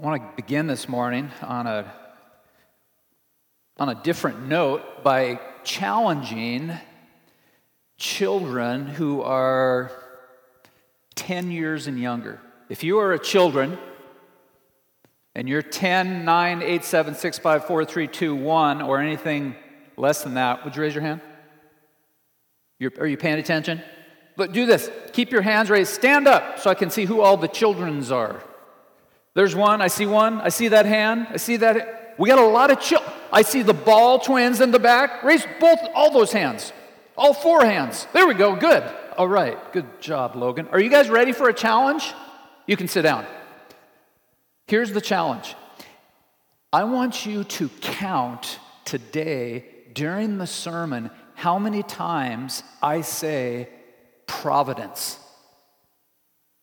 I want to begin this morning on a, on a different note by challenging children who are 10 years and younger. If you are a children and you're 10, 9, 8, 7, 6, 5, 4, 3, 2, 1, or anything less than that, would you raise your hand? You're, are you paying attention? But do this. Keep your hands raised. Stand up so I can see who all the children's are. There's one. I see one. I see that hand. I see that. We got a lot of children. I see the ball twins in the back. Raise both, all those hands. All four hands. There we go. Good. All right. Good job, Logan. Are you guys ready for a challenge? You can sit down. Here's the challenge I want you to count today during the sermon how many times I say providence.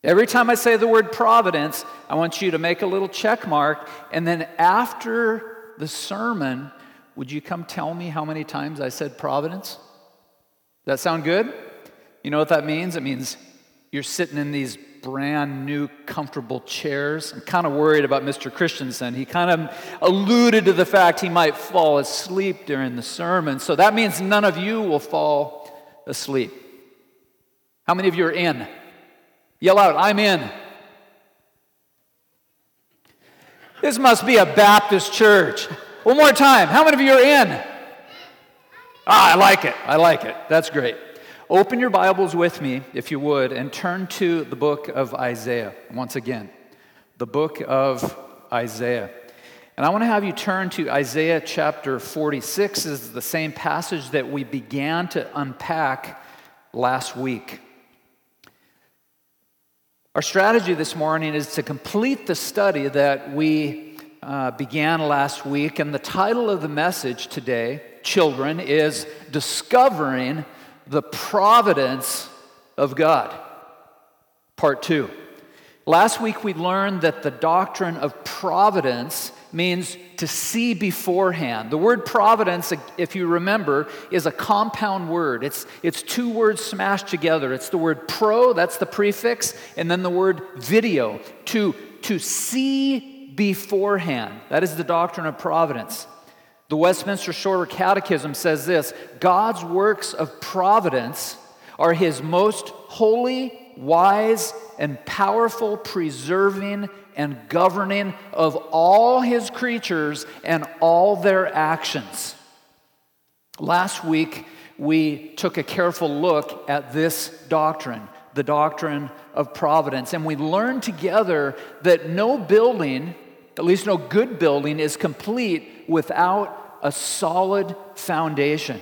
Every time I say the word providence, I want you to make a little check mark, and then after the sermon, would you come tell me how many times I said providence? That sound good? You know what that means? It means you're sitting in these brand new, comfortable chairs. I'm kind of worried about Mr. Christensen. He kind of alluded to the fact he might fall asleep during the sermon. So that means none of you will fall asleep. How many of you are in? Yell out, I'm in. This must be a Baptist church. One more time. How many of you are in? Ah, I like it. I like it. That's great. Open your Bibles with me, if you would, and turn to the book of Isaiah once again. The book of Isaiah. And I want to have you turn to Isaiah chapter 46. This is the same passage that we began to unpack last week. Our strategy this morning is to complete the study that we uh, began last week, and the title of the message today, Children, is Discovering the Providence of God. Part two. Last week we learned that the doctrine of providence means to see beforehand. The word providence, if you remember, is a compound word. It's, it's two words smashed together. It's the word pro, that's the prefix, and then the word video, to, to see beforehand. That is the doctrine of providence. The Westminster Shorter Catechism says this God's works of providence are his most holy, wise, and powerful preserving and governing of all his creatures and all their actions. Last week, we took a careful look at this doctrine, the doctrine of providence, and we learned together that no building, at least no good building, is complete without a solid foundation.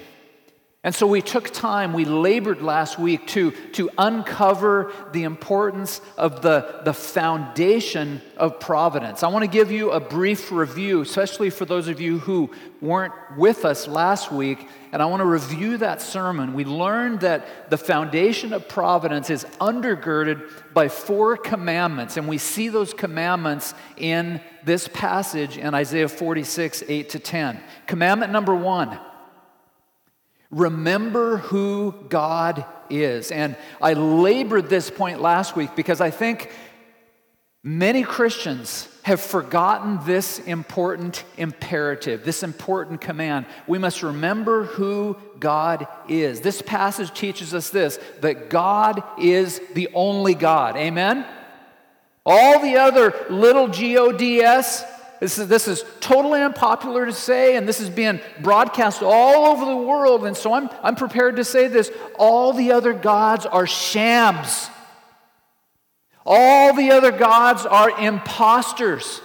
And so we took time, we labored last week to, to uncover the importance of the, the foundation of providence. I want to give you a brief review, especially for those of you who weren't with us last week, and I want to review that sermon. We learned that the foundation of providence is undergirded by four commandments, and we see those commandments in this passage in Isaiah 46, 8 to 10. Commandment number one Remember who God is. And I labored this point last week because I think many Christians have forgotten this important imperative, this important command. We must remember who God is. This passage teaches us this that God is the only God. Amen? All the other little G O D S this is, this is totally unpopular to say, and this is being broadcast all over the world. And so I'm, I'm prepared to say this all the other gods are shams. All the other gods are imposters.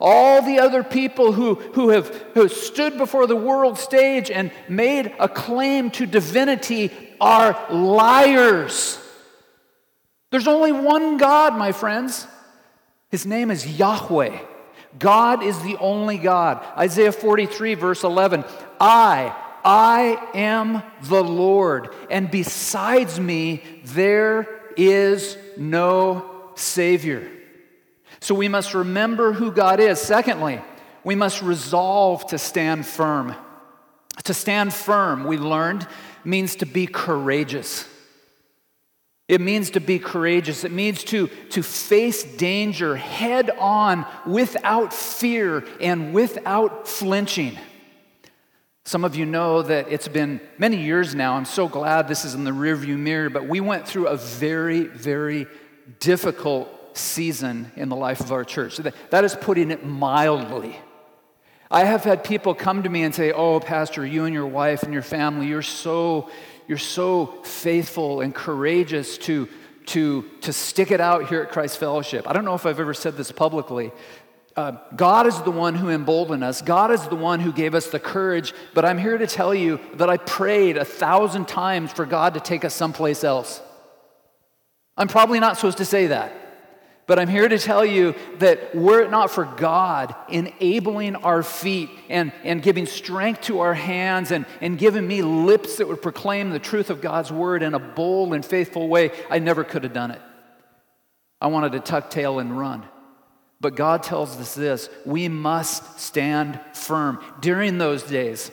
All the other people who, who have who stood before the world stage and made a claim to divinity are liars. There's only one God, my friends. His name is Yahweh. God is the only God. Isaiah 43, verse 11 I, I am the Lord, and besides me, there is no Savior. So we must remember who God is. Secondly, we must resolve to stand firm. To stand firm, we learned, means to be courageous. It means to be courageous. It means to, to face danger head on without fear and without flinching. Some of you know that it's been many years now. I'm so glad this is in the rearview mirror, but we went through a very, very difficult season in the life of our church. That is putting it mildly. I have had people come to me and say, Oh, Pastor, you and your wife and your family, you're so, you're so faithful and courageous to, to, to stick it out here at Christ Fellowship. I don't know if I've ever said this publicly, uh, God is the one who emboldened us. God is the one who gave us the courage. But I'm here to tell you that I prayed a thousand times for God to take us someplace else. I'm probably not supposed to say that. But I'm here to tell you that were it not for God enabling our feet and, and giving strength to our hands and, and giving me lips that would proclaim the truth of God's word in a bold and faithful way, I never could have done it. I wanted to tuck tail and run. But God tells us this we must stand firm. During those days,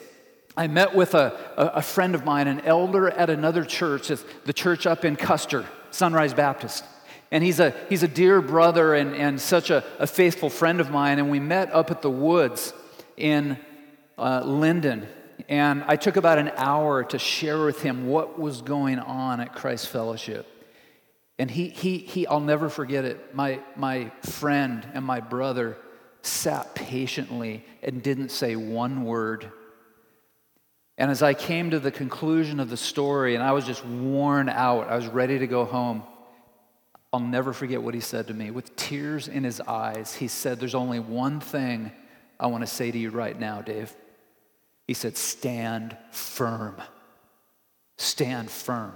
I met with a, a, friend of mine, an elder at another church, the church up in Custer, Sunrise Baptist. And he's a, he's a dear brother and, and such a, a faithful friend of mine. And we met up at the woods in uh, Lynden. And I took about an hour to share with him what was going on at Christ Fellowship. And he, he, he, I'll never forget it. My, my friend and my brother sat patiently and didn't say one word. And as I came to the conclusion of the story and I was just worn out, I was ready to go home, I'll never forget what he said to me. With tears in his eyes, he said, There's only one thing I want to say to you right now, Dave. He said, Stand firm. Stand firm.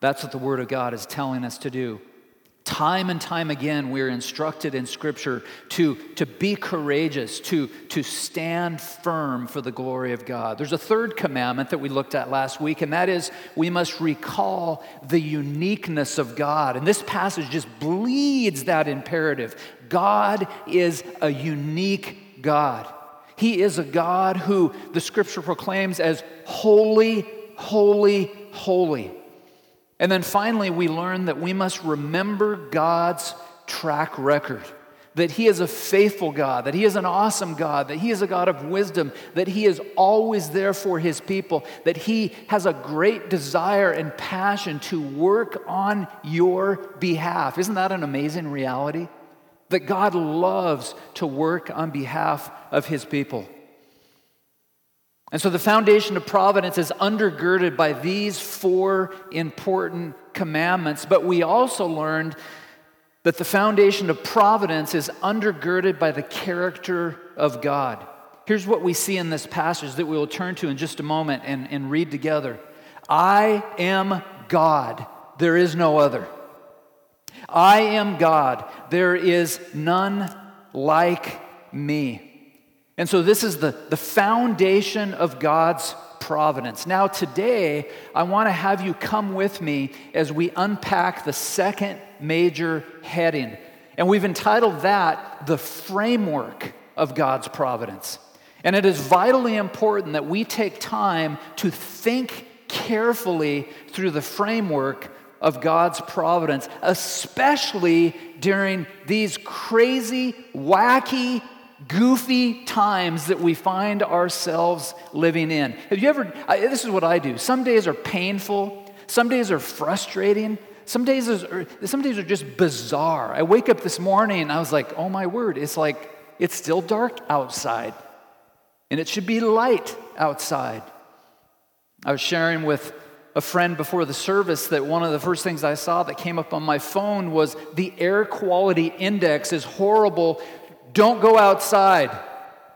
That's what the Word of God is telling us to do. Time and time again, we're instructed in Scripture to, to be courageous, to, to stand firm for the glory of God. There's a third commandment that we looked at last week, and that is we must recall the uniqueness of God. And this passage just bleeds that imperative. God is a unique God. He is a God who the Scripture proclaims as holy, holy, holy. And then finally, we learn that we must remember God's track record. That He is a faithful God, that He is an awesome God, that He is a God of wisdom, that He is always there for His people, that He has a great desire and passion to work on your behalf. Isn't that an amazing reality? That God loves to work on behalf of His people. And so the foundation of providence is undergirded by these four important commandments, but we also learned that the foundation of providence is undergirded by the character of God. Here's what we see in this passage that we will turn to in just a moment and, and read together I am God, there is no other. I am God, there is none like me. And so, this is the, the foundation of God's providence. Now, today, I want to have you come with me as we unpack the second major heading. And we've entitled that The Framework of God's Providence. And it is vitally important that we take time to think carefully through the framework of God's providence, especially during these crazy, wacky, goofy times that we find ourselves living in. Have you ever, I, this is what I do. Some days are painful, some days are frustrating, some days, are, er, some days are just bizarre. I wake up this morning and I was like, oh my word, it's like, it's still dark outside, and it should be light outside. I was sharing with a friend before the service that one of the first things I saw that came up on my phone was the air quality index is horrible don't go outside.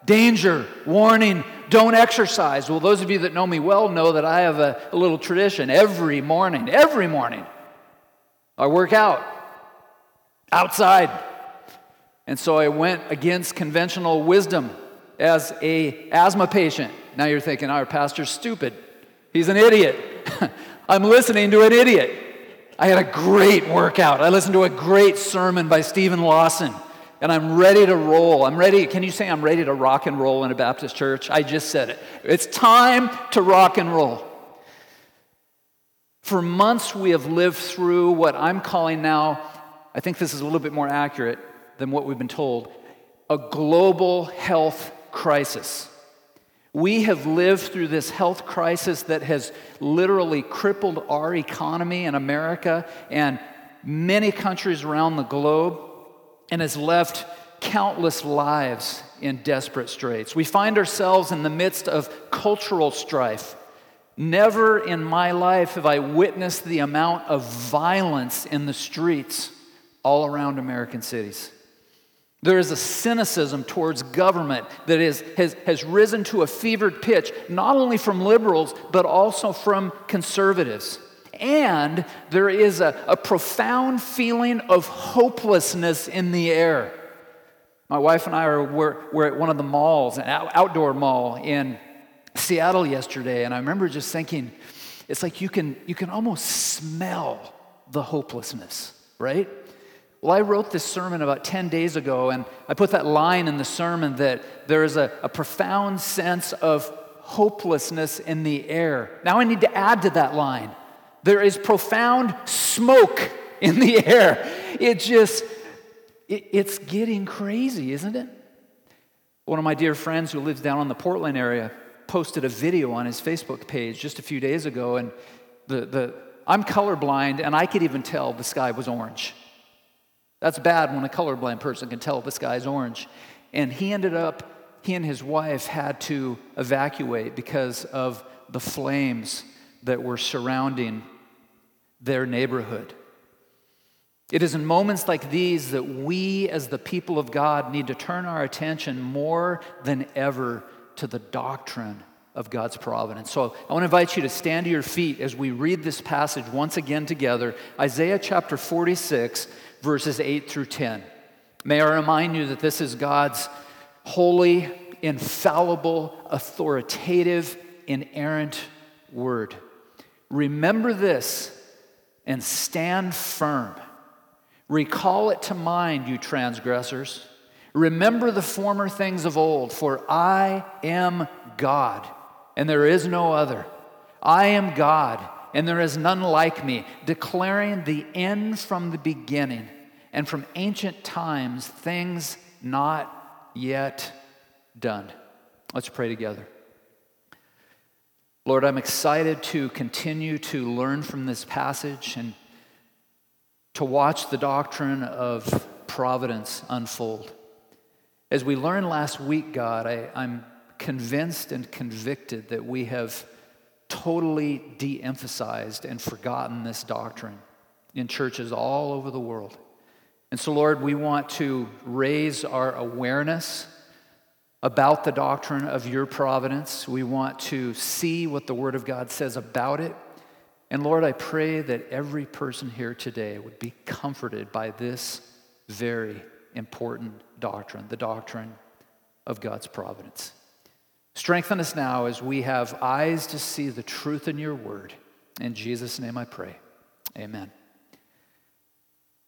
Danger, warning, don't exercise. Well, those of you that know me well know that I have a, a little tradition every morning, every morning. I work out outside. And so I went against conventional wisdom as a asthma patient. Now you're thinking, our pastor's stupid. He's an idiot. I'm listening to an idiot. I had a great workout. I listened to a great sermon by Steven Lawson and I'm ready to roll. I'm ready. Can you say I'm ready to rock and roll in a Baptist church? I just said it. It's time to rock and roll. For months, we have lived through what I'm calling now, I think this is a little bit more accurate than what we've been told, a global health crisis. We have lived through this health crisis that has literally crippled our economy in America and many countries around the globe and has left countless lives in desperate straits. We find ourselves in the midst of cultural strife. Never in my life have I witnessed the amount of violence in the streets all around American cities. There is a cynicism towards government that is, has, has risen to a fevered pitch, not only from liberals, but also from conservatives. And there is a, a profound feeling of hopelessness in the air. My wife and I are, were, were at one of the malls, an outdoor mall in Seattle yesterday, and I remember just thinking, it's like you can, you can almost smell the hopelessness, right? Well, I wrote this sermon about 10 days ago, and I put that line in the sermon that there is a, a profound sense of hopelessness in the air. Now I need to add to that line there is profound smoke in the air. It just, it, it's getting crazy, isn't it? One of my dear friends who lives down in the Portland area posted a video on his Facebook page just a few days ago, and the, the, I'm colorblind, and I could even tell the sky was orange. That's bad when a colorblind person can tell the sky's orange. And he ended up, he and his wife had to evacuate because of the flames that were surrounding their neighborhood. It is in moments like these that we, as the people of God, need to turn our attention more than ever to the doctrine of God's providence. So I want to invite you to stand to your feet as we read this passage once again together Isaiah chapter 46, verses 8 through 10. May I remind you that this is God's holy, infallible, authoritative, inerrant word. Remember this and stand firm. Recall it to mind, you transgressors. Remember the former things of old, for I am God, and there is no other. I am God, and there is none like me, declaring the end from the beginning, and from ancient times things not yet done. Let's pray together. Lord, I'm excited to continue to learn from this passage and to watch the doctrine of providence unfold. As we learned last week, God, I, am convinced and convicted that we have totally de emphasized and forgotten this doctrine in churches all over the world. And so, Lord, we want to raise our awareness about the doctrine of your providence. We want to see what the Word of God says about it. And Lord, I pray that every person here today would be comforted by this very important doctrine, the doctrine of God's providence. Strengthen us now as we have eyes to see the truth in your word. In Jesus' name I pray. Amen.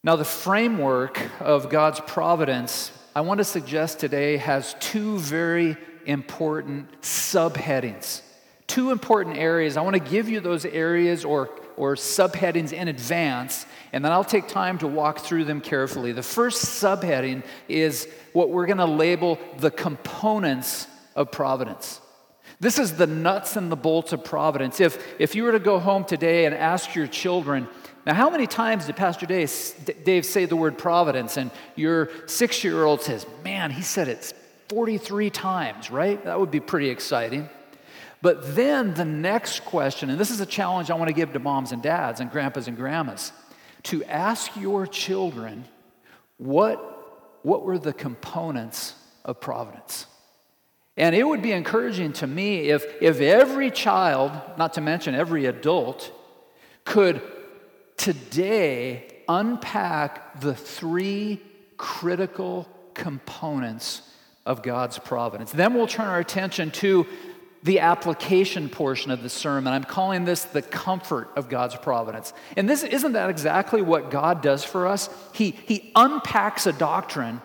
Now, the framework of God's providence, I want to suggest today, has two very important subheadings. Two important areas. I want to give you those areas or, or subheadings in advance, and then I'll take time to walk through them carefully. The first subheading is what we're going to label the components of providence. This is the nuts and the bolts of providence. If, if you were to go home today and ask your children, now, how many times did Pastor Dave, say the word providence? And your six year old says, Man, he said it 43 times, right? That would be pretty exciting. But then the next question, and this is a challenge I want to give to moms and dads and grandpas and grandmas to ask your children what, what were the components of providence? And it would be encouraging to me if, if every child, not to mention every adult, could today unpack the three critical components of God's providence. Then we'll turn our attention to the application portion of the sermon. I'm calling this the comfort of God's providence. And this isn't that exactly what God does for us? He, he unpacks a doctrine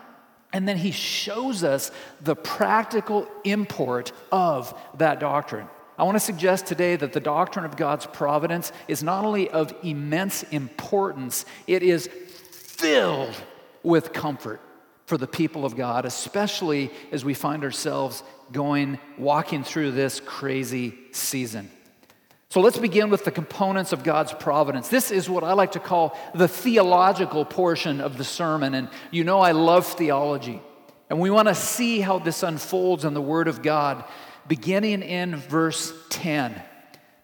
and then he shows us the practical import of that doctrine. I want to suggest today that the doctrine of God's providence is not only of immense importance, it is filled with comfort for the people of God, especially as we find ourselves going, walking through this crazy season. So let's begin with the components of God's providence. This is what I like to call the theological portion of the sermon. And you know, I love theology. And we want to see how this unfolds in the Word of God, beginning in verse 10,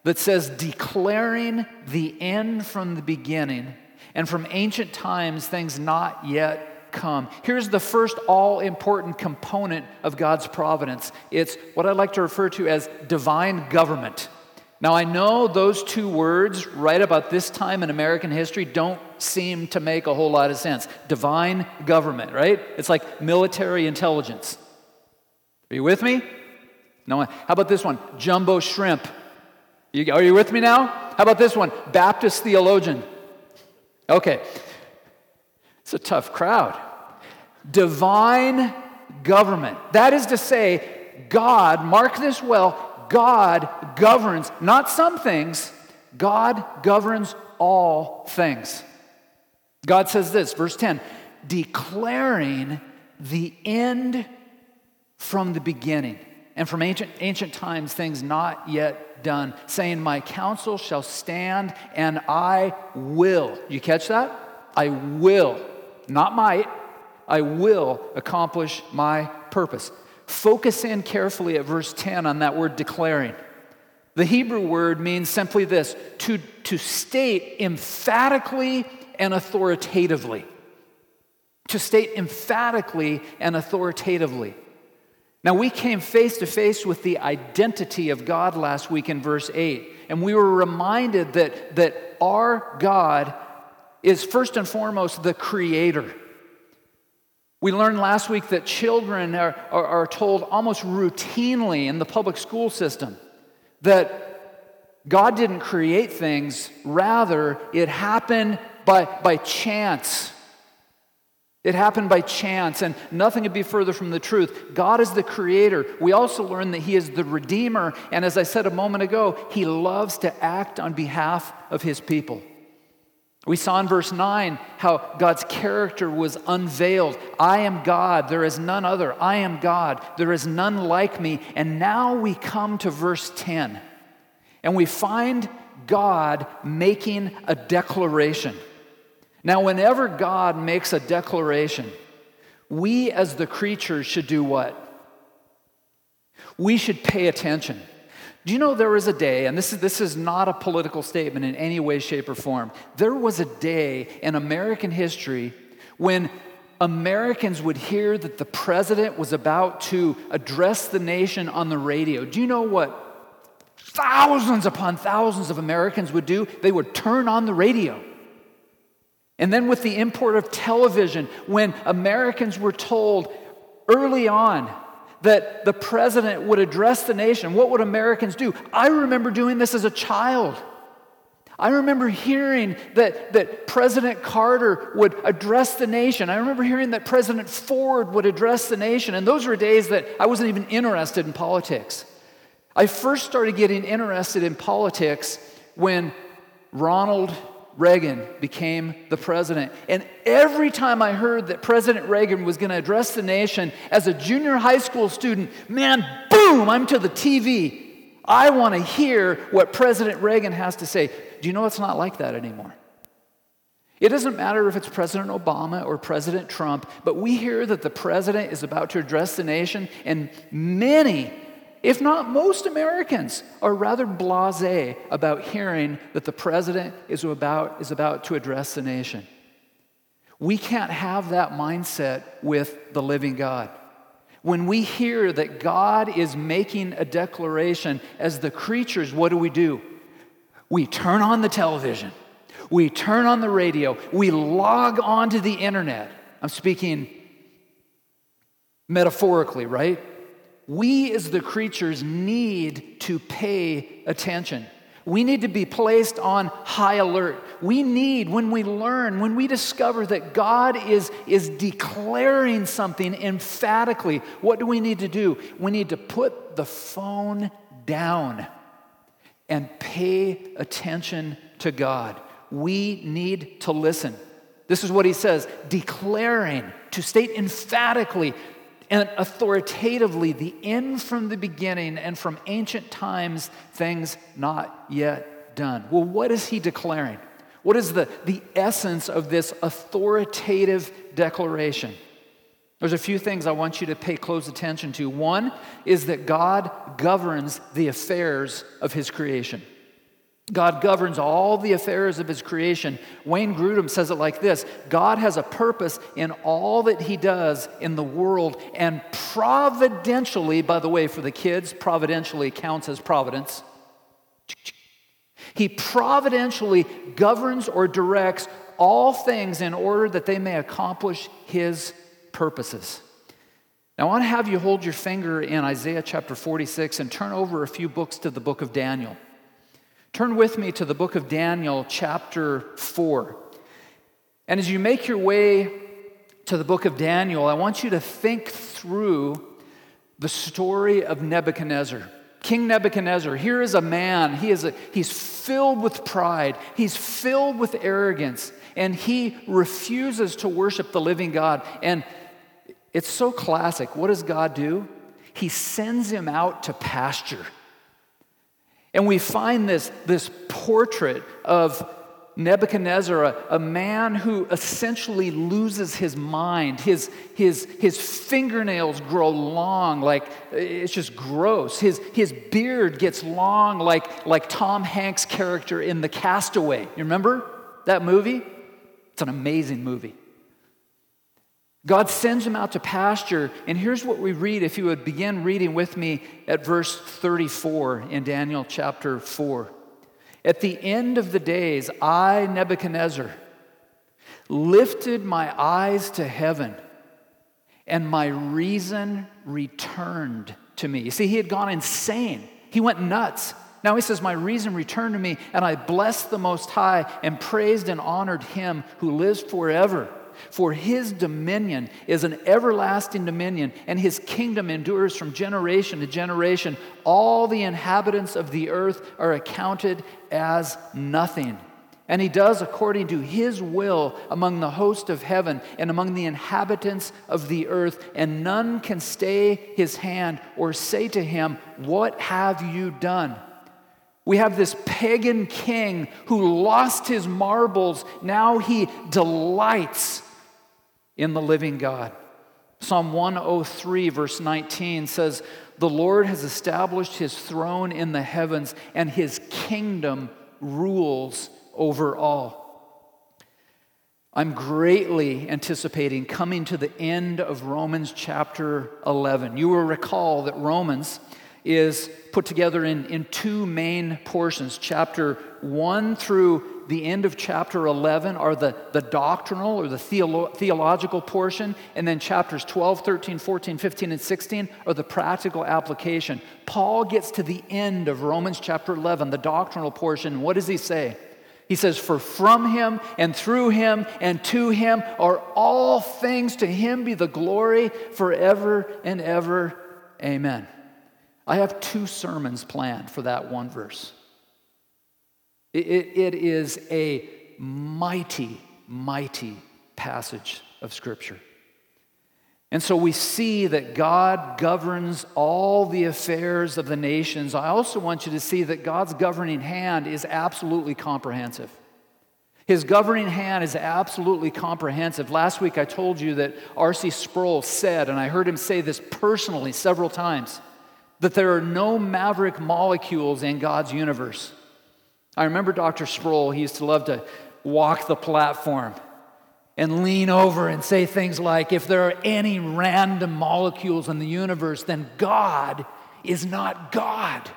that says, declaring the end from the beginning and from ancient times things not yet come. Here's the first all important component of God's providence it's what I like to refer to as divine government. Now, I know those two words right about this time in American history don't seem to make a whole lot of sense. Divine government, right? It's like military intelligence. Are you with me? No. one. How about this one? Jumbo shrimp. You, are you with me now? How about this one? Baptist theologian. Okay. It's a tough crowd. Divine government. That is to say, God, mark this well, God governs not some things, God governs all things. God says this, verse 10 declaring the end from the beginning and from ancient, ancient times things not yet done, saying, My counsel shall stand and I will. You catch that? I will, not might, I will accomplish my purpose. Focus in carefully at verse 10 on that word declaring. The Hebrew word means simply this to, to state emphatically and authoritatively. To state emphatically and authoritatively. Now, we came face to face with the identity of God last week in verse 8, and we were reminded that, that our God is first and foremost the creator. We learned last week that children are, are, are, told almost routinely in the public school system that God didn't create things, rather, it happened by, by chance. It happened by chance, and nothing could be further from the truth. God is the creator. We also learn that He is the redeemer, and as I said a moment ago, He loves to act on behalf of His people. We saw in verse 9 how God's character was unveiled. I am God, there is none other. I am God, there is none like me. And now we come to verse 10, and we find God making a declaration. Now, whenever God makes a declaration, we as the creatures should do what? We should pay attention. Do you know there was a day, and this is, this is not a political statement in any way, shape, or form. There was a day in American history when Americans would hear that the president was about to address the nation on the radio. Do you know what thousands upon thousands of Americans would do? They would turn on the radio. And then, with the import of television, when Americans were told early on that the president would address the nation, what would Americans do? I remember doing this as a child. I remember hearing that, that President Carter would address the nation. I remember hearing that President Ford would address the nation. And those were days that I wasn't even interested in politics. I first started getting interested in politics when Ronald Reagan became the president. And every time I heard that President Reagan was going to address the nation as a junior high school student, man, boom, I'm to the TV. I want to hear what President Reagan has to say. Do you know it's not like that anymore? It doesn't matter if it's President Obama or President Trump, but we hear that the president is about to address the nation, and many if not most Americans, are rather blase about hearing that the president is about, is about to address the nation. We can't have that mindset with the living God. When we hear that God is making a declaration as the creatures, what do we do? We turn on the television, we turn on the radio, we log onto the internet. I'm speaking metaphorically, right? We as the creatures need to pay attention. We need to be placed on high alert. We need, when we learn, when we discover that God is, is declaring something emphatically, what do we need to do? We need to put the phone down. and pay attention to God. We need to listen. This is what he says declaring, to state emphatically and authoritatively the end from the beginning and from ancient times, things not yet done. Well, what is he declaring? What is the, the essence of this authoritative declaration? There's a few things I want you to pay close attention to. One is that God governs the affairs of his creation. God governs all the affairs of his creation. Wayne Grudem says it like this God has a purpose in all that he does in the world, and providentially, by the way, for the kids, providentially counts as providence. He providentially governs or directs all things in order that they may accomplish his purposes. Now, I want to have you hold your finger in Isaiah chapter 46 and turn over a few books to the book of Daniel. Turn with me to the book of Daniel, chapter 4. And as you make your way to the book of Daniel, I want you to think through the story of Nebuchadnezzar. King Nebuchadnezzar, here is a man, he is a, he's filled with pride, he's filled with arrogance, and he refuses to worship the living God. And it's so classic. What does God do? He sends him out to pasture. And we find this, this portrait of Nebuchadnezzar, a, a, man who essentially loses his mind. His, his, his fingernails grow long, like it's just gross. His, his beard gets long, like, like Tom Hanks' character in The Castaway. You remember that movie? It's an amazing movie. God sends him out to pasture, and here's what we read if you would begin reading with me at verse 34 in Daniel chapter 4. At the end of the days, I, Nebuchadnezzar, lifted my eyes to heaven, and my reason returned to me. You see, he had gone insane, he went nuts. Now he says, My reason returned to me, and I blessed the Most High and praised and honored him who lives forever. For his dominion is an everlasting dominion, and his kingdom endures from generation to generation. All the inhabitants of the earth are accounted as nothing. And he does according to his will among the host of heaven and among the inhabitants of the earth, and none can stay his hand or say to him, What have you done? We have this pagan king who lost his marbles. Now he delights in the living God. Psalm 103, verse 19 says, The Lord has established his throne in the heavens, and his kingdom rules over all. I'm greatly anticipating coming to the end of Romans chapter 11. You will recall that Romans is put together in, in two main portions. Chapter 1 through the end of chapter 11 are the, the doctrinal or the theolo- theological portion, and then chapters 12, 13, 14, 15, and 16 are the practical application. Paul gets to the end of Romans chapter 11, the doctrinal portion. What does he say? He says, For from him and through him and to him are all things, to him be the glory forever and ever. Amen. I have two sermons planned for that one verse. It, it is a mighty, mighty passage of Scripture. And so we see that God governs all the affairs of the nations. I also want you to see that God's governing hand is absolutely comprehensive. His governing hand is absolutely comprehensive. Last week I told you that R.C. Sproul said, and I heard him say this personally several times, that there are no maverick molecules in God's universe. I remember Dr. Sproul, he used to love to walk the platform and lean over and say things like, if there are any random molecules in the universe, then God is not God.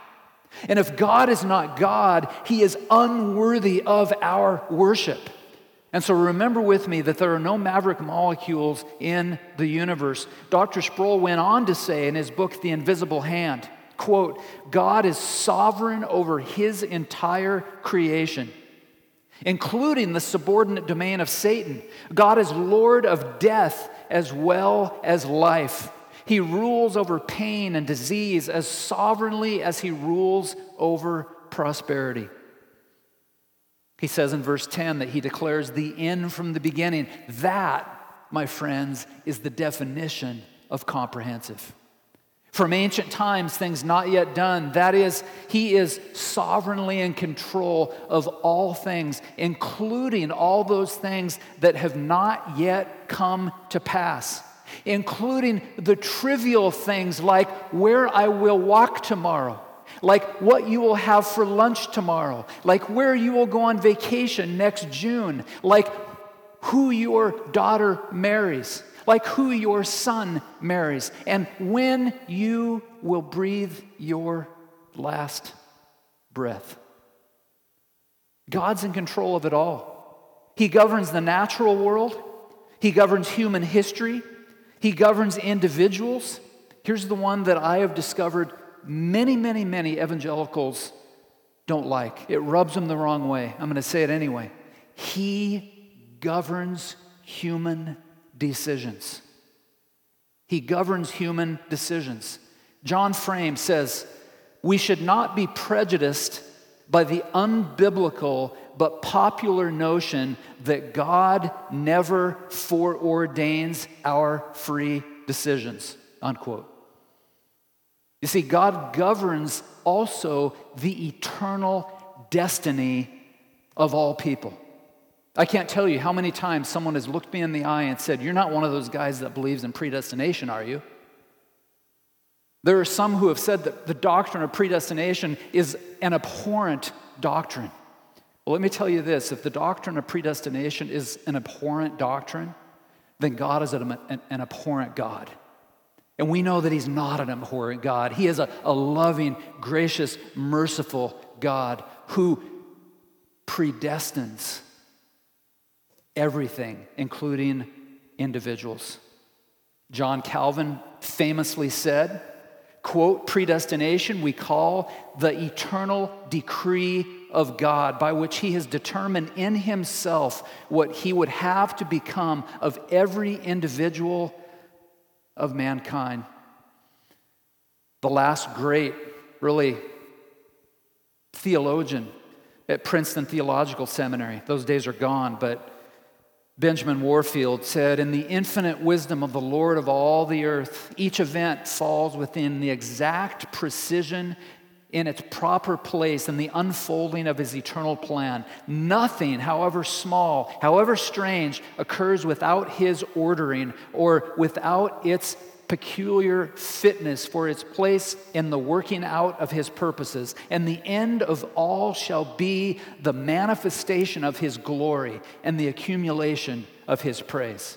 And if God is not God, he is unworthy of our worship. And so remember with me that there are no maverick molecules in the universe. Dr. Sproul went on to say in his book, The Invisible Hand, quote, God is sovereign over his entire creation, including the subordinate domain of Satan. God is Lord of death as well as life. He rules over pain and disease as sovereignly as he rules over prosperity. He says in verse 10 that he declares the end from the beginning. That, my friends, is the definition of comprehensive. From ancient times, things not yet done, that is, he is sovereignly in control of all things, including all those things that have not yet come to pass, including the trivial things like where I will walk tomorrow like what you will have for lunch tomorrow, like where you will go on vacation next June, like who your daughter marries, like who your son marries, and when you will breathe your last breath. God's in control of it all. He governs the natural world, He governs human history, He governs individuals. Here's the one that I have discovered many, many, many evangelicals don't like. It rubs them the wrong way. I'm going to say it anyway. He governs human decisions. He governs human decisions. John Frame says, We should not be prejudiced by the unbiblical but popular notion that God never foreordains our free decisions. Unquote. You see, God governs also the eternal destiny of all people. I can't tell you how many times someone has looked me in the eye and said, You're not one of those guys that believes in predestination, are you? There are some who have said that the doctrine of predestination is an abhorrent doctrine. Well, let me tell you this if the doctrine of predestination is an abhorrent doctrine, then God is an, an abhorrent God. And we know that He's not an abhorrent God. He is a, a loving, gracious, merciful God who predestines everything, including individuals. John Calvin famously said, quote, predestination we call the eternal decree of God by which he has determined in himself what he would have to become of every individual of mankind. The last great, really, theologian at Princeton Theological Seminary, those days are gone, but Benjamin Warfield said, In the infinite wisdom of the Lord of all the earth, each event falls within the exact precision in its proper place in the unfolding of his eternal plan. Nothing, however small, however strange, occurs without his ordering or without its peculiar fitness for its place in the working out of his purposes. And the end of all shall be the manifestation of his glory and the accumulation of his praise.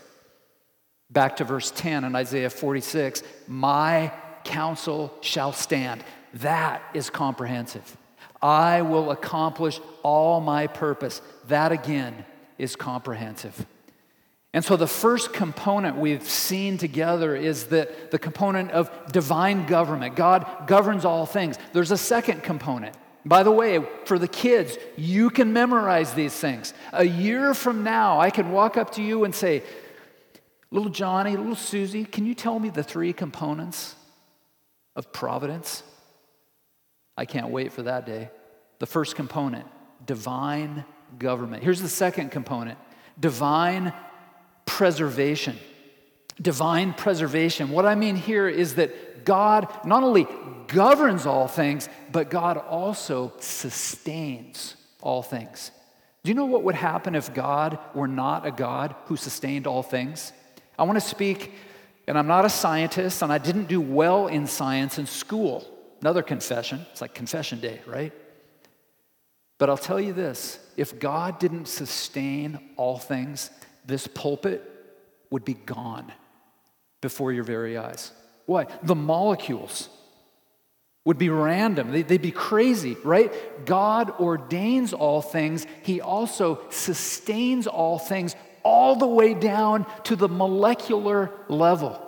Back to verse 10 in Isaiah 46 My counsel shall stand. That is comprehensive. I will accomplish all my purpose. That again is comprehensive. And so the first component we've seen together is the, the component of divine government. God governs all things. There's a second component. By the way, for the kids, you can memorize these things. A year from now, I can walk up to you and say, Little Johnny, little Susie, can you tell me the three components of providence? I can't wait for that day. The first component, divine government. Here's the second component divine preservation. Divine preservation. What I mean here is that God not only governs all things, but God also sustains all things. Do you know what would happen if God were not a God who sustained all things? I want to speak, and I'm not a scientist, and I didn't do well in science in school. Another confession. It's like confession day, right? But I'll tell you this if God didn't sustain all things, this pulpit would be gone before your very eyes. Why? The molecules would be random. They'd be crazy, right? God ordains all things, He also sustains all things all the way down to the molecular level.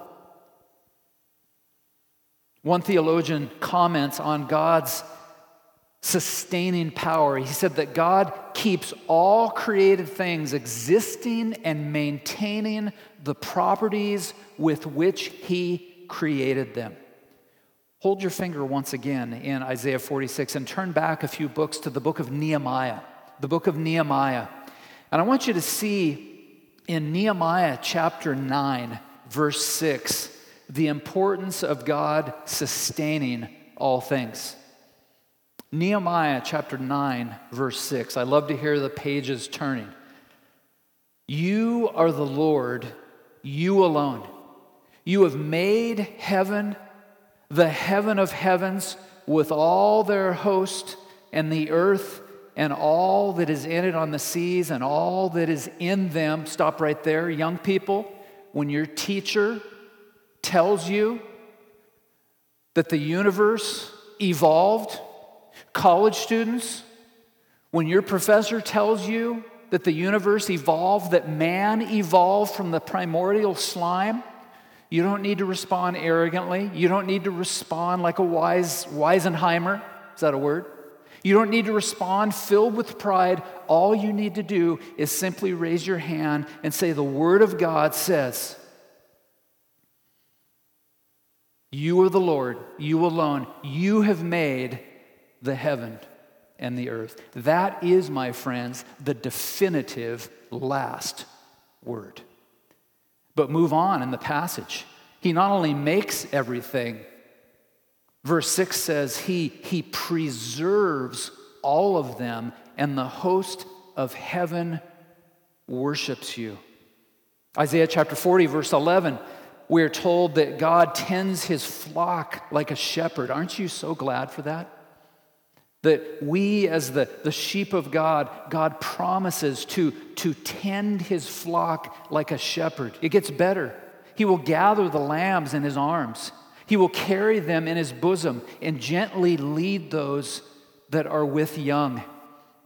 One theologian comments on God's sustaining power. He said that God keeps all created things existing and maintaining the properties with which He created them. hold your finger once again in Isaiah 46 and turn back a few books to the book of Nehemiah. The book of Nehemiah. And I want you to see in Nehemiah chapter 9, verse 6, the importance of God sustaining all things. Nehemiah chapter 9, verse 6. I love to hear the pages turning. You are the Lord, you alone. You have made heaven, the heaven of heavens, with all their host, and the earth, and all that is in it on the seas, and all that is in them. Stop right there, young people. When your teacher tells you that the universe evolved, college students, when your professor tells you that the universe evolved, that man evolved from the primordial slime, you don't need to respond arrogantly. You don't need to respond like a wise Weisenheimer. Is that a word? You don't need to respond filled with pride. All you need to do is simply raise your hand and say, The Word of God says, You are the Lord, you alone. You have made the heaven and the earth. That is, my friends, the definitive last word. But move on in the passage. He not only makes everything, verse 6 says, He, he preserves all of them, and the host of heaven worships you. Isaiah chapter 40, verse 11, we are told that God tends his flock like a shepherd. Aren't you so glad for that? That we, as the, the sheep of God, God promises to, to tend his flock like a shepherd. It gets better. He will gather the lambs in his arms, he will carry them in his bosom and gently lead those that are with young.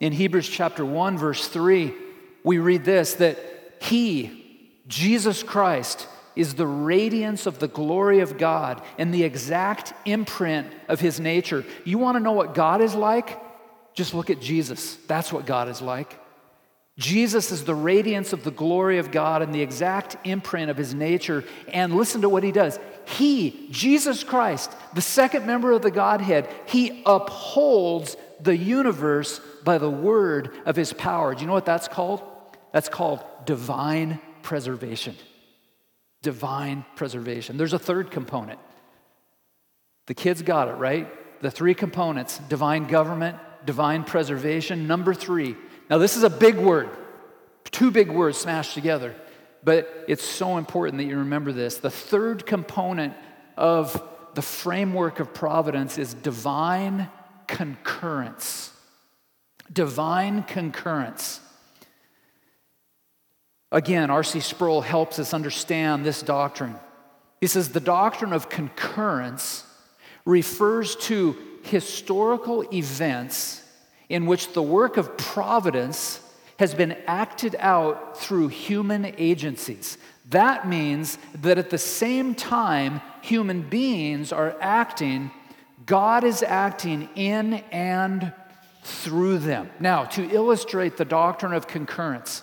In Hebrews chapter 1, verse 3, we read this that he, Jesus Christ, is the radiance of the glory of God and the exact imprint of his nature. You want to know what God is like? Just look at Jesus. That's what God is like. Jesus is the radiance of the glory of God and the exact imprint of his nature. And listen to what he does. He, Jesus Christ, the second member of the Godhead, he upholds the universe by the word of his power. Do you know what that's called? That's called divine preservation divine preservation. There's a third component. The kids got it, right? The three components divine government, divine preservation. Number three. Now, this is a big word, two big words smashed together, but it's so important that you remember this. The third component of the framework of providence is divine concurrence. Divine concurrence. Again, R.C. Sproul helps us understand this doctrine. He says the doctrine of concurrence refers to historical events in which the work of providence has been acted out through human agencies. That means that at the same time human beings are acting, God is acting in and through them. Now, to illustrate the doctrine of concurrence,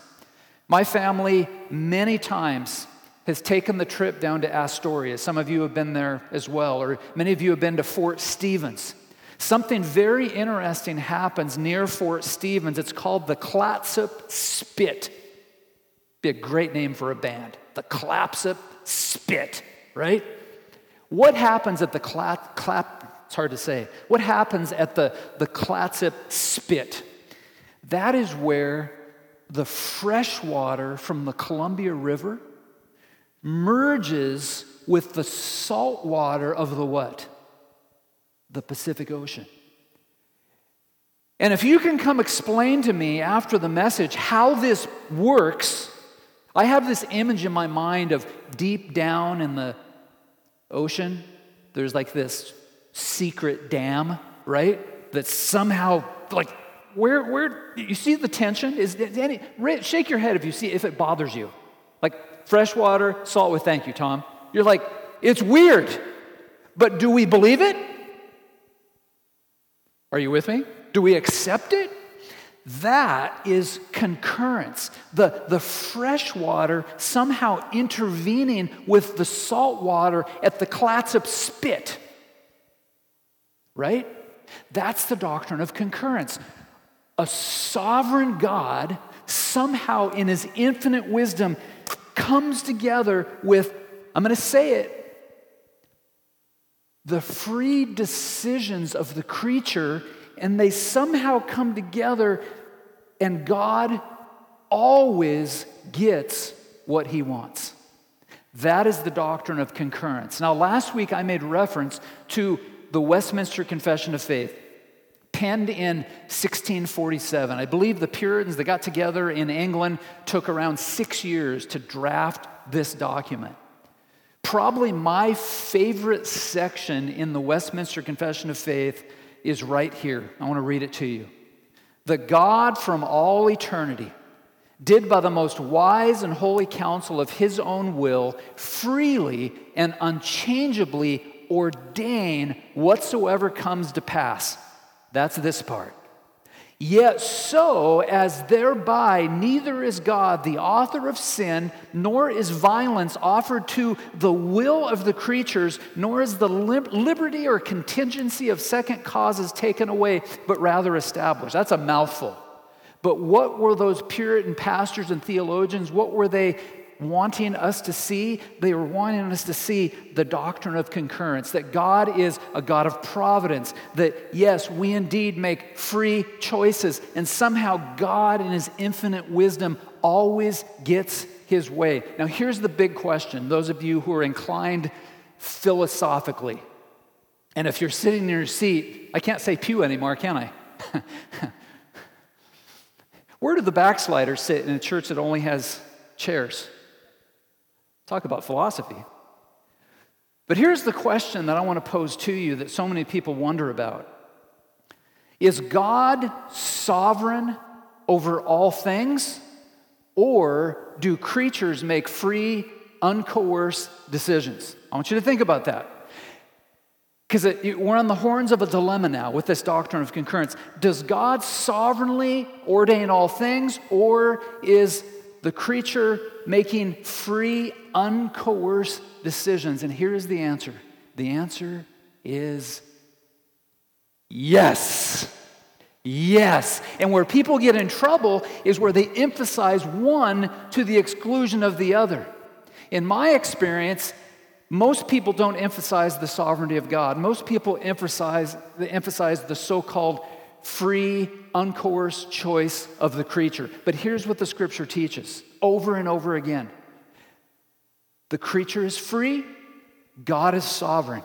my family, many times, has taken the trip down to Astoria. Some of you have been there as well, or many of you have been to Fort Stevens. Something very interesting happens near Fort Stevens. It's called the Clatsop Spit. Be a great name for a band. The Clatsop Spit, right? What happens at the Clat, clap, it's hard to say. What happens at the, the Clatsop Spit? That is where the fresh water from the Columbia River merges with the salt water of the what? The Pacific Ocean. And if you can come explain to me after the message how this works, I have this image in my mind of deep down in the ocean, there's like this secret dam, right? That somehow like where, where, you see the tension? Is any, shake your head if you see, if it bothers you. Like fresh water, salt with thank you, Tom. You're like, it's weird, but do we believe it? Are you with me? Do we accept it? That is concurrence. The, the fresh water somehow intervening with the salt water at the Clatsop spit. right? That's the doctrine of concurrence. A sovereign God somehow, in his infinite wisdom, comes together with, I'm going to say it, the free decisions of the creature, and they somehow come together, and God always gets what he wants. That is the doctrine of concurrence. Now, last week I made reference to the Westminster Confession of Faith, penned in 1647. I believe the Puritans that got together in England took around six years to draft this document. Probably my favorite section in the Westminster Confession of Faith is right here. I want to read it to you. The God from all eternity did by the most wise and holy counsel of his own will freely and unchangeably ordain whatsoever comes to pass. That's this part. Yet so as thereby neither is God the author of sin, nor is violence offered to the will of the creatures, nor is the liberty or contingency of second causes taken away, but rather established. That's a mouthful. But what were those Puritan pastors and theologians? What were they wanting us to see? They were wanting us to see the doctrine of concurrence, that God is a God of providence, that yes, we indeed make free choices, and somehow God, in His infinite wisdom, always gets His way. Now, here's the big question those of you who are inclined philosophically, and if you're sitting in your seat, I can't say pew anymore, can I? Where do the backsliders sit in a church that only has chairs? Talk about philosophy. But here's the question that I want to pose to you that so many people wonder about Is God sovereign over all things, or do creatures make free, uncoerced decisions? I want you to think about that. Because we're on the horns of a dilemma now with this doctrine of concurrence. Does God sovereignly ordain all things, or is the creature making free, uncoerced decisions? And here is the answer the answer is yes. Yes. And where people get in trouble is where they emphasize one to the exclusion of the other. In my experience, most people don't emphasize the sovereignty of God. Most people emphasize, emphasize the so called free, uncoerced choice of the creature. But here's what the scripture teaches over and over again the creature is free, God is sovereign.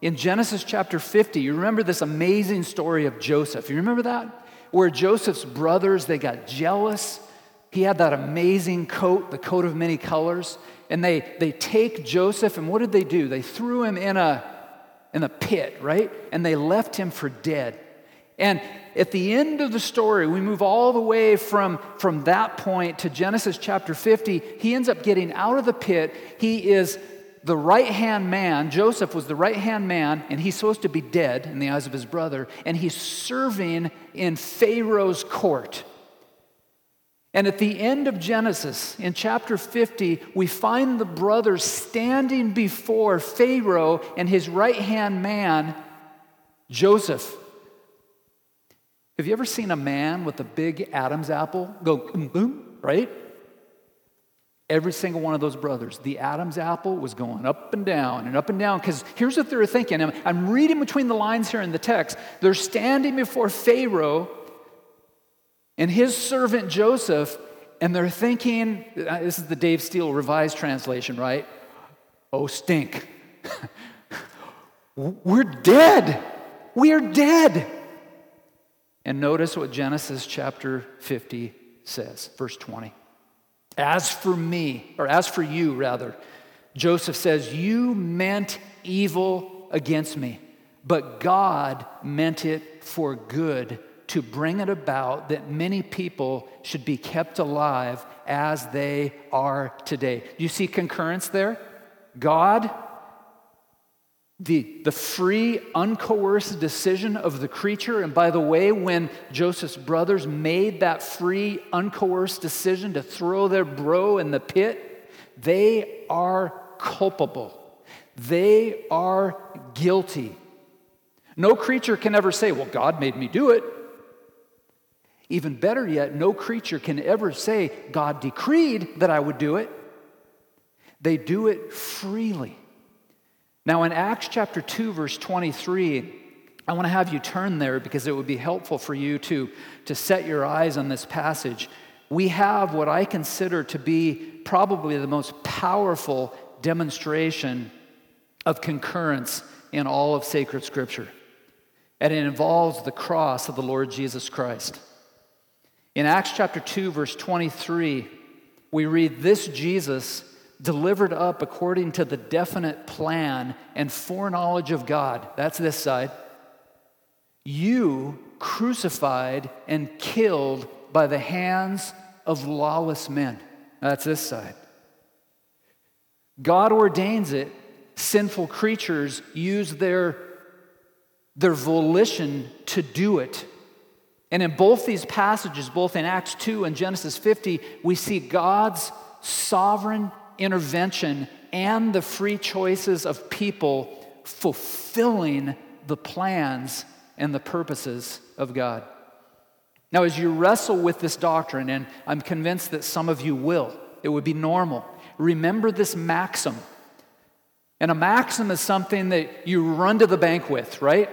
In Genesis chapter 50, you remember this amazing story of Joseph. You remember that? Where Joseph's brothers, they got jealous. He had that amazing coat, the coat of many colors and they, they take Joseph, and what did they do? They threw him in a, in a pit, right? And they left him for dead. And at the end of the story, we move all the way from, from that point to Genesis chapter 50. He ends up getting out of the pit. He is the right hand man. Joseph was the right hand man, and he's supposed to be dead in the eyes of his brother. And he's serving in Pharaoh's court. And at the end of Genesis, in chapter 50, we find the brothers standing before Pharaoh and his right hand man, Joseph. Have you ever seen a man with a big Adam's apple go boom, boom, right? Every single one of those brothers, the Adam's apple was going up and down and up and down. Because here's what they're thinking. I'm reading between the lines here in the text. They're standing before Pharaoh and his servant Joseph, and they're thinking, uh, this is the Dave Steele revised translation, right? Oh, stink. We're dead. We are dead. And notice what Genesis chapter 50 says, verse 20. As for me, or as for you, rather, Joseph says, You meant evil against me, but God meant it for good to bring it about that many people should be kept alive as they are today. You see concurrence there? God, the, the free, uncoerced decision of the creature. And by the way, when Joseph's brothers made that free, uncoerced decision to throw their bro in the pit, they are culpable. They are guilty. No creature can ever say, Well, God made me do it. Even better yet, no creature can ever say, God decreed that I would do it. They do it freely. Now, in Acts chapter 2, verse 23, I want to have you turn there because it would be helpful for you to, to set your eyes on this passage. We have what I consider to be probably the most powerful demonstration of concurrence in all of sacred scripture. And it involves the cross of the Lord Jesus Christ. In Acts chapter 2, verse 23, we read, This Jesus delivered up according to the definite plan and foreknowledge of God. That's this side. You crucified and killed by the hands of lawless men. That's this side. God ordains it. Sinful creatures use their, their volition to do it. And in both these passages, both in Acts 2 and Genesis 50, we see God's sovereign intervention and the free choices of people fulfilling the plans and the purposes of God. Now, as you wrestle with this doctrine, and I'm convinced that some of you will, it would be normal, remember this maxim. And a maxim is something that you run to the bank with, right?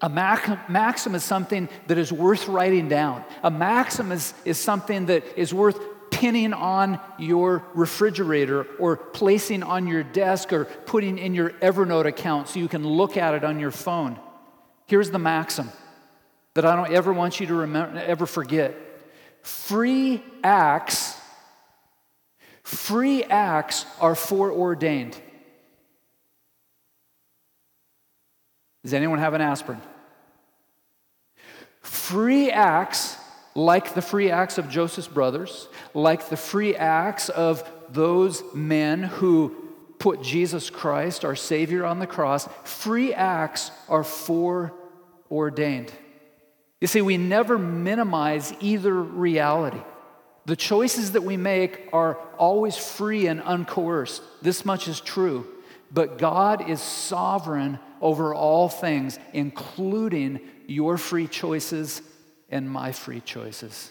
A maxim is something that is worth writing down. A maxim is, is something that is worth pinning on your refrigerator or placing on your desk or putting in your Evernote account so you can look at it on your phone. Here's the maxim that I don't ever want you to remember, ever forget. Free acts, free acts are foreordained. Does anyone have an aspirin? Free acts like the free acts of Joseph's brothers, like the free acts of those men who put Jesus Christ, our Savior, on the cross, free acts are foreordained. You see, we never minimize either reality. The choices that we make are always free and uncoerced. This much is true. But God is sovereign over all things, including your free choices and my free choices.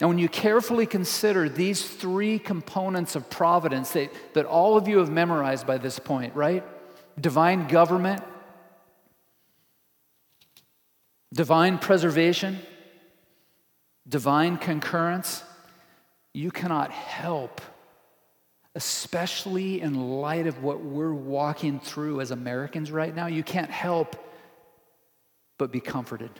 Now, when you carefully consider these three components of providence that, that all of you have memorized by this point, right? Divine government, divine preservation, divine concurrence, you cannot help, especially in light of what we're walking through as Americans right now, you can't help but be comforted.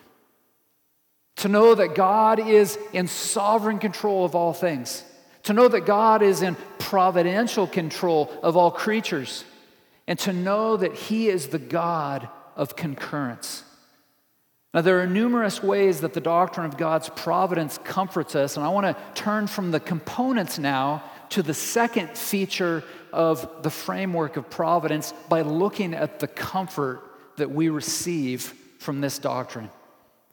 To know that God is in sovereign control of all things. To know that God is in providential control of all creatures. And to know that He is the God of concurrence. Now, there are numerous ways that the doctrine of God's providence comforts us, and I want to turn from the components now to the second feature of the framework of providence by looking at the comfort that we receive from this doctrine.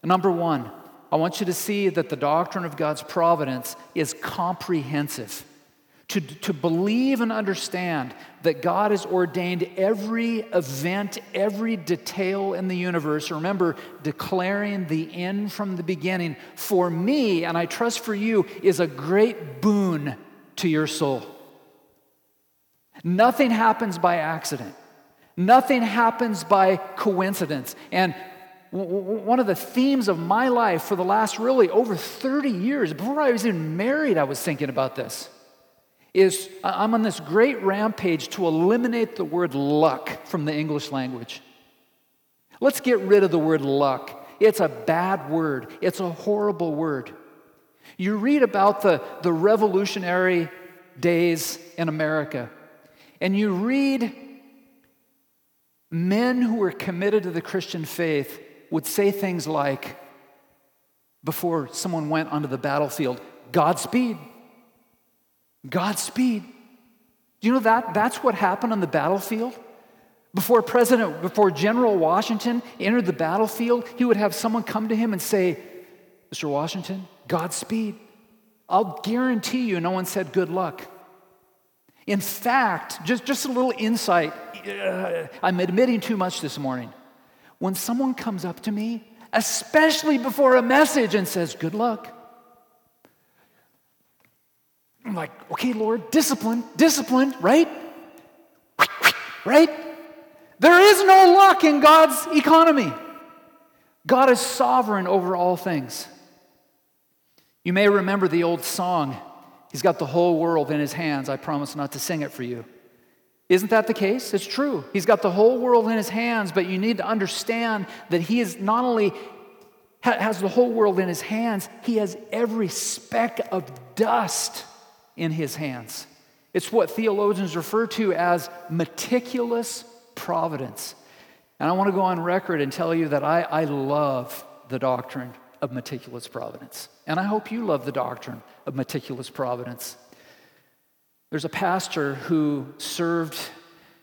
Number one, I want you to see that the doctrine of God's providence is comprehensive. To, to believe and understand that God has ordained every event, every detail in the universe. Remember, declaring the end from the beginning for me, and I trust for you, is a great boon to your soul. Nothing happens by accident. Nothing happens by coincidence. And one of the themes of my life for the last really over 30 years, before I was even married, I was thinking about this, is I'm on this great rampage to eliminate the word luck from the English language. Let's get rid of the word luck. It's a bad word, it's a horrible word. You read about the, the revolutionary days in America, and you read men who were committed to the Christian faith would say things like, before someone went onto the battlefield, Godspeed. Godspeed. Do you know that? That's what happened on the battlefield. Before President, before General Washington entered the battlefield, he would have someone come to him and say, Mr. Washington, Godspeed. I'll guarantee you no one said good luck. In fact, just, just a little insight, uh, I'm admitting too much this morning. When someone comes up to me, especially before a message, and says, Good luck. I'm like, okay, Lord, discipline, discipline, right? Right? There is no luck in God's economy. God is sovereign over all things. You may remember the old song, He's got the whole world in His hands. I promise not to sing it for you. Isn't that the case? It's true. He's got the whole world in His hands, but you need to understand that He is not only has the whole world in His hands, He has every speck of dust in His hands. It's what theologians refer to as meticulous providence. And I want to go on record and tell you that I, I love the doctrine of meticulous providence. And I hope you love the doctrine of meticulous providence. There's a pastor who served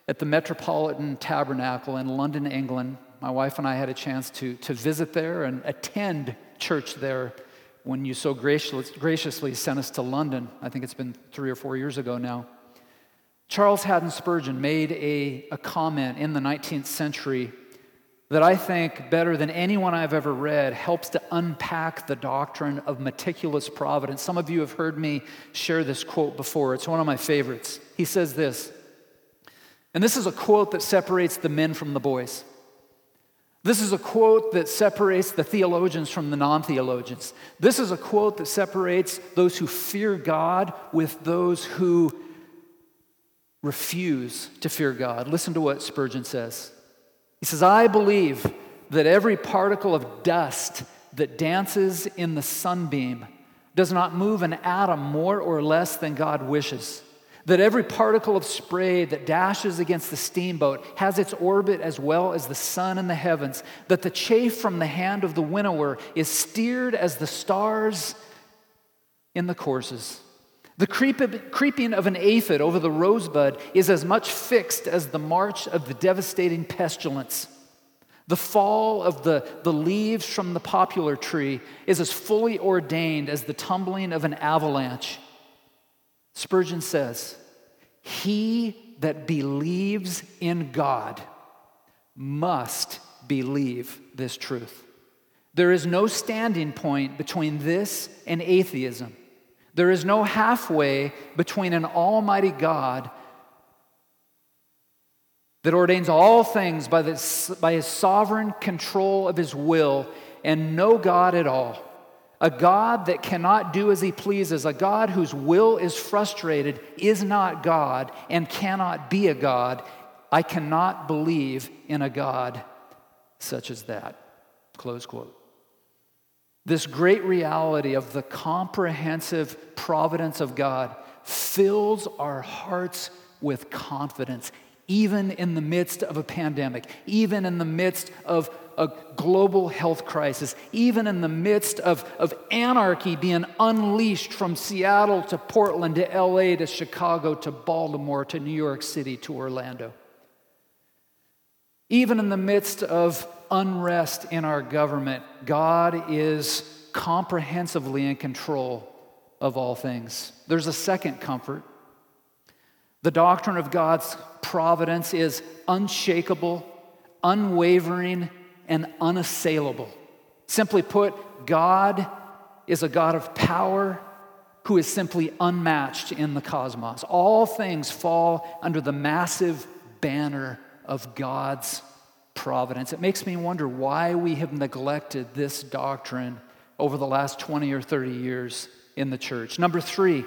at the Metropolitan Tabernacle in London, England. My wife and I had a chance to, to visit there and attend church there when you so graciously sent us to London. I think it's been three or four years ago now. Charles Haddon Spurgeon made a, a comment in the 19th century that I think, better than anyone I've ever read, helps to unpack the doctrine of meticulous providence. Some of you have heard me share this quote before. It's one of my favorites. He says this, and this is a quote that separates the men from the boys. This is a quote that separates the theologians from the non theologians. This is a quote that separates those who fear God with those who refuse to fear God. Listen to what Spurgeon says. He says, I believe that every particle of dust that dances in the sunbeam does not move an atom more or less than God wishes. That every particle of spray that dashes against the steamboat has its orbit as well as the sun in the heavens. That the chaff from the hand of the winnower is steered as the stars in the courses. The creeping of an aphid over the rosebud is as much fixed as the march of the devastating pestilence. The fall of the, the leaves from the poplar tree is as fully ordained as the tumbling of an avalanche. Spurgeon says, He that believes in God must believe this truth. There is no standing point between this and atheism. There is no halfway between an almighty God that ordains all things by, by his sovereign control of his will and no God at all. A God that cannot do as he pleases, a God whose will is frustrated, is not God and cannot be a God. I cannot believe in a God such as that. Close quote. This great reality of the comprehensive providence of God fills our hearts with confidence, even in the midst of a pandemic, even in the midst of a global health crisis, even in the midst of, of anarchy being unleashed from Seattle to Portland to LA to Chicago to Baltimore to New York City to Orlando. Even in the midst of unrest in our government, God is comprehensively in control of all things. There's a second comfort. The doctrine of God's providence is unshakable, unwavering, and unassailable. Simply put, God is a God of power who is simply unmatched in the cosmos. All things fall under the massive banner of God's providence. It makes me wonder why we have neglected this doctrine over the last 20 or 30 years in the church. Number three,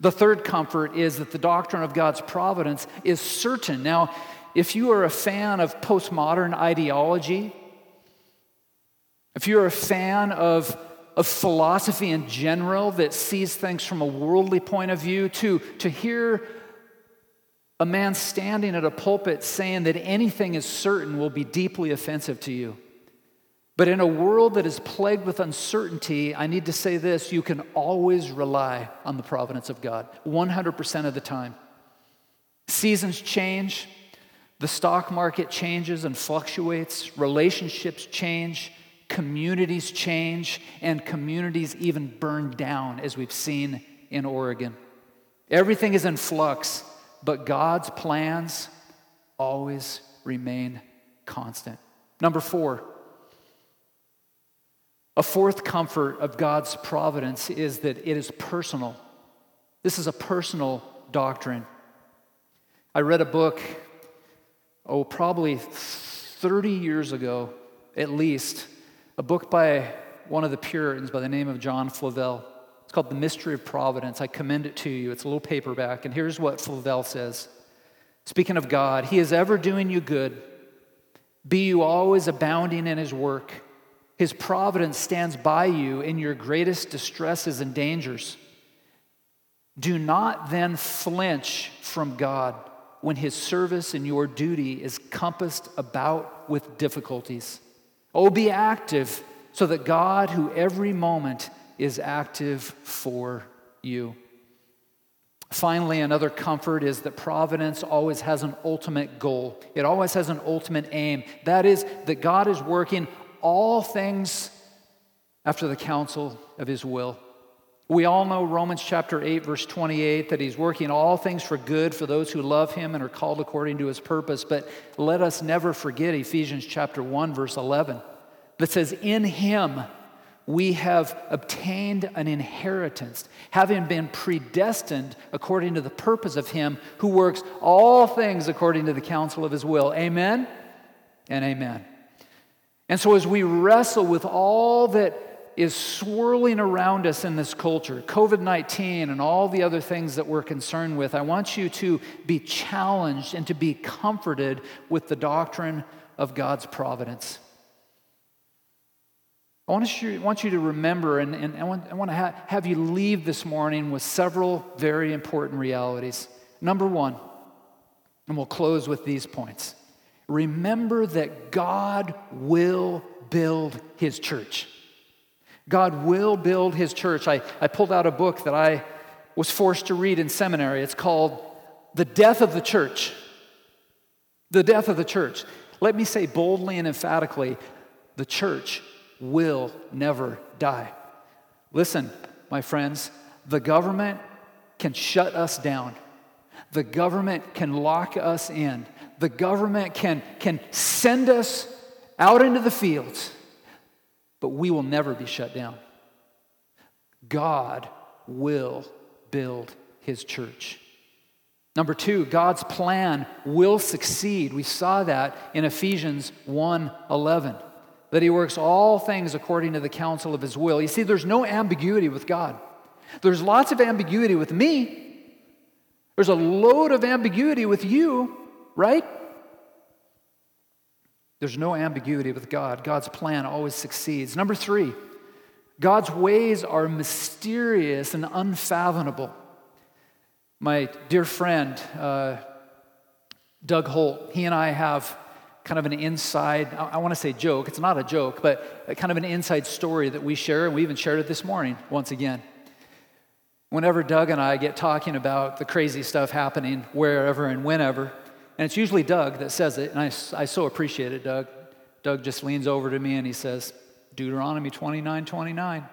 the third comfort is that the doctrine of God's providence is certain. Now, if you are a fan of postmodern ideology, if you're a fan of, of philosophy in general that sees things from a worldly point of view, to, to hear a man standing at a pulpit saying that anything is certain will be deeply offensive to you. But in a world that is plagued with uncertainty, I need to say this you can always rely on the providence of God 100% of the time. Seasons change, the stock market changes and fluctuates, relationships change, communities change, and communities even burn down, as we've seen in Oregon. Everything is in flux but God's plans always remain constant. Number four, a fourth comfort of God's providence is that it is personal. This is a personal doctrine. I read a book, oh, probably 30 years ago, at least, a book by one of the Puritans by the name of John Flavel. It's called The Mystery of Providence. I commend it to you. It's a little paperback, and here's what Flavel says Speaking of God, He is ever doing you good. Be you always abounding in His work. His providence stands by you in your greatest distresses and dangers. Do not then flinch from God when His service and your duty is compassed about with difficulties. Oh, be active so that God, who every moment is active for you. Finally, another comfort is that providence always has an ultimate goal. It always has an ultimate aim. That is, that God is working all things after the counsel of his will. We all know Romans chapter 8, verse 28, that he's working all things for good for those who love him and are called according to his purpose. But let us never forget Ephesians chapter 1, verse 11, that says, In him, we have obtained an inheritance, having been predestined according to the purpose of Him who works all things according to the counsel of His will. Amen and amen. And so, as we wrestle with all that is swirling around us in this culture, COVID 19 and all the other things that we're concerned with, I want you to be challenged and to be comforted with the doctrine of God's providence. I want, you, want you to remember, and, and I want, I want to ha- have you leave this morning with several very important realities. Number one, and we'll close with these points. Remember that God will build his church. God will build his church. I, I pulled out a book that I was forced to read in seminary. It's called The Death of the Church. The Death of the Church. Let me say boldly and emphatically the church will never die. Listen, my friends, the government can shut us down. The government can lock us in. The government can, can send us out into the fields, but we will never be shut down. God will build his church. Number two, God's plan will succeed. We saw that in Ephesians 1 11 that he works all things according to the counsel of his will. You see, there's no ambiguity with God. There's lots of ambiguity with me. There's a load of ambiguity with you, right? There's no ambiguity with God. God's plan always succeeds. Number three, God's ways are mysterious and unfathomable. My dear friend, uh, Doug Holt, he and I have kind of an inside, I, want to say joke, it's not a joke, but kind of an inside story that we share, and we even shared it this morning once again. Whenever Doug and I get talking about the crazy stuff happening wherever and whenever, and it's usually Doug that says it, and I, I so appreciate it, Doug. Doug just leans over to me and he says, Deuteronomy 29 29.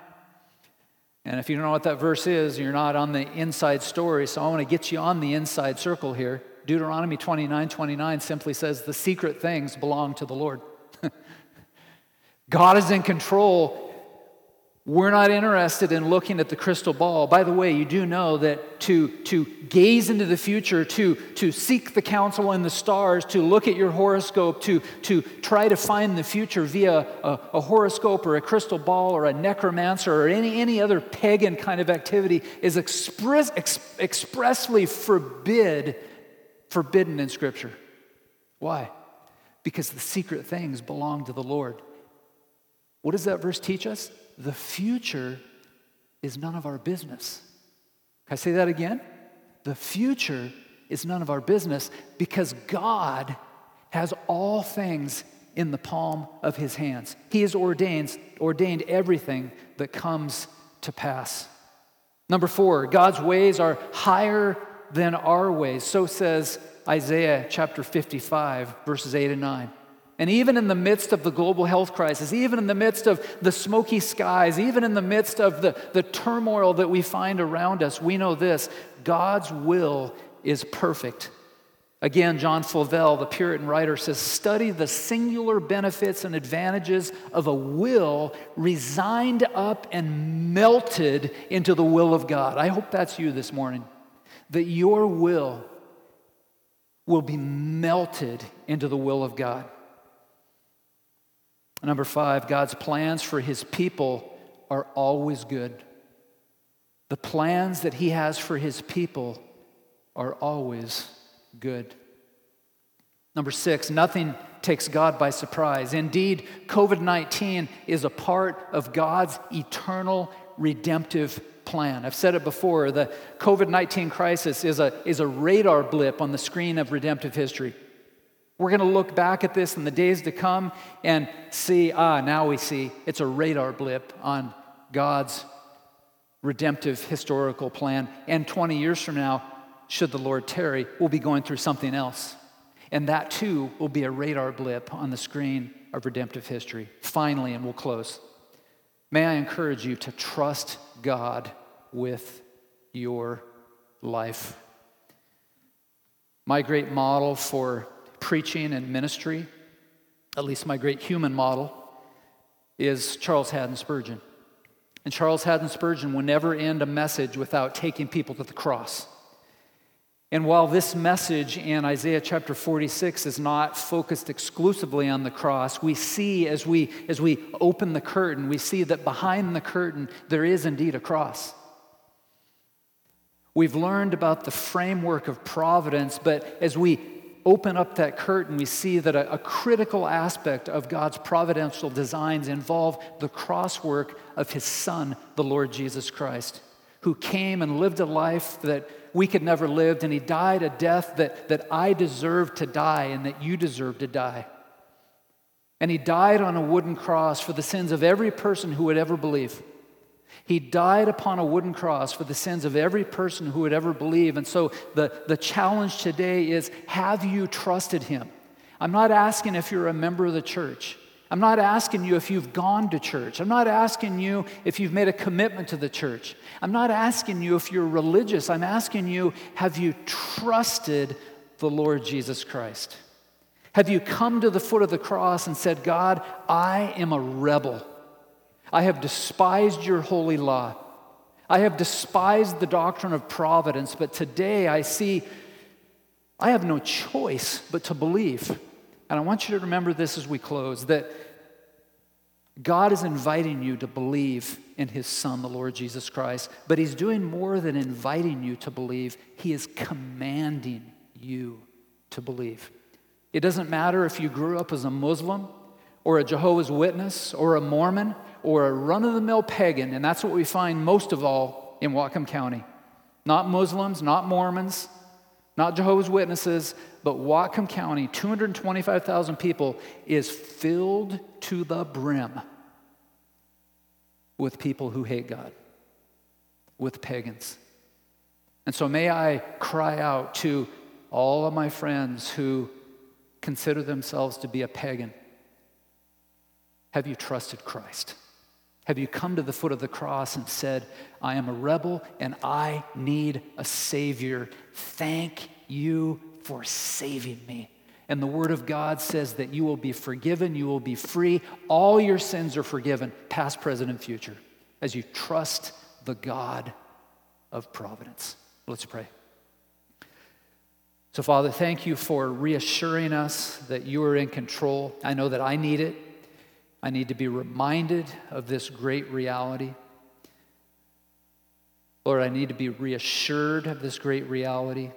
And if you don't know what that verse is, you're not on the inside story, so I want to get you on the inside circle here. Deuteronomy 29 29 simply says, The secret things belong to the Lord. God is in control. We're not interested in looking at the crystal ball. By the way, you do know that to, to gaze into the future, to, to seek the counsel in the stars, to look at your horoscope, to, to try to find the future via a, a horoscope or a crystal ball or a necromancer or any, any other pagan kind of activity is express, ex, expressly forbid forbidden in Scripture. Why? Because the secret things belong to the Lord. What does that verse teach us? The future is none of our business. Can I say that again? The future is none of our business because God has all things in the palm of his hands. He has ordained, ordained everything that comes to pass. Number four, God's ways are higher than our ways. So says Isaiah chapter 55, verses 8 and 9. And even in the midst of the global health crisis, even in the midst of the smoky skies, even in the midst of the, the turmoil that we find around us, we know this God's will is perfect. Again, John Flavel, the Puritan writer, says, Study the singular benefits and advantages of a will resigned up and melted into the will of God. I hope that's you this morning, that your will will be melted into the will of God. Number five, God's plans for his people are always good. The plans that he has for his people are always good. Number six, nothing takes God by surprise. Indeed, COVID 19 is a part of God's eternal redemptive plan. I've said it before the COVID 19 crisis is a, is a radar blip on the screen of redemptive history. We're going to look back at this in the days to come and see, ah, now we see it's a radar blip on God's redemptive historical plan. And 20 years from now, should the Lord tarry, we'll be going through something else. And that too will be a radar blip on the screen of redemptive history. Finally, and we'll close. May I encourage you to trust God with your life. My great model for preaching and ministry, at least my great human model, is Charles Haddon Spurgeon. And Charles Haddon Spurgeon would never end a message without taking people to the cross. And while this message in Isaiah chapter 46 is not focused exclusively on the cross, we see as we, as we open the curtain, we see that behind the curtain there is indeed a cross. We've learned about the framework of providence, but as we open up that curtain, we see that a, a, critical aspect of God's providential designs involve the crosswork of His Son, the Lord Jesus Christ, who came and lived a life that we could never live, and He died a death that, that I deserved to die and that you deserve to die. And He died on a wooden cross for the sins of every person who would ever believe. He died upon a wooden cross for the sins of every person who would ever believe. And so the, the challenge today is have you trusted him? I'm not asking if you're a member of the church. I'm not asking you if you've gone to church. I'm not asking you if you've made a commitment to the church. I'm not asking you if you're religious. I'm asking you have you trusted the Lord Jesus Christ? Have you come to the foot of the cross and said, God, I am a rebel? I have despised your holy law. I have despised the doctrine of providence, but today I see I have no choice but to believe. And I want you to remember this as we close that God is inviting you to believe in his Son, the Lord Jesus Christ, but he's doing more than inviting you to believe, he is commanding you to believe. It doesn't matter if you grew up as a Muslim or a Jehovah's Witness or a Mormon or a run of the mill pagan, and that's what we find most of all in Whatcom County. Not Muslims, not Mormons, not Jehovah's Witnesses, but Whatcom County, 225,000 people, is filled to the brim with people who hate God, with pagans. And so may I cry out to all of my friends who consider themselves to be a pagan have you trusted Christ? Have you come to the foot of the cross and said, I am a rebel and I need a Savior? Thank you for saving me. And the Word of God says that you will be forgiven, you will be free. All your sins are forgiven, past, present, and future, as you trust the God of providence. Let's pray. So, Father, thank you for reassuring us that you are in control. I know that I need it. I need to be reminded of this great reality. Lord, I need to be reassured of this great reality.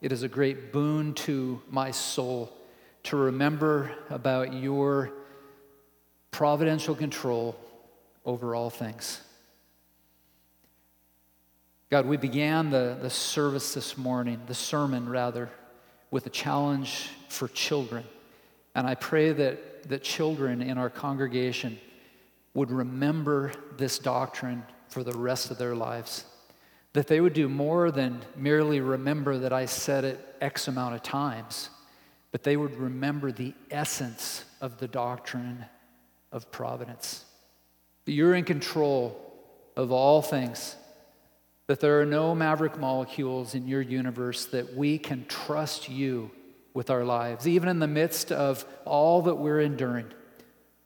It is a great boon to my soul to remember about your providential control over all things. God, we began the, the service this morning, the sermon rather, with a challenge for children. And I pray that children in our congregation would remember this doctrine for the rest of their lives. That they would do more than merely remember that I said it X amount of times, but they would remember the essence of the doctrine of providence. That you're in control of all things, that there are no maverick molecules in your universe, that we can trust you with our lives, even in the midst of all that we're enduring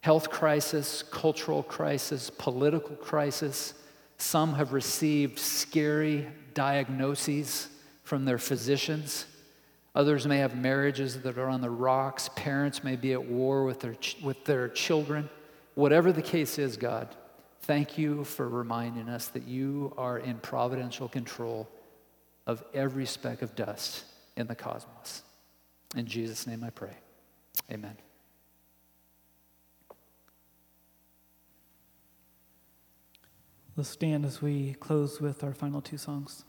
health crisis, cultural crisis, political crisis. Some have received scary diagnoses from their physicians. Others may have marriages that are on the rocks. Parents may be at war with their, with their children. Whatever the case is, God, thank you for reminding us that you are in providential control of every speck of dust in the cosmos. In Jesus' name I pray. Amen. Let's stand as we close with our final two songs.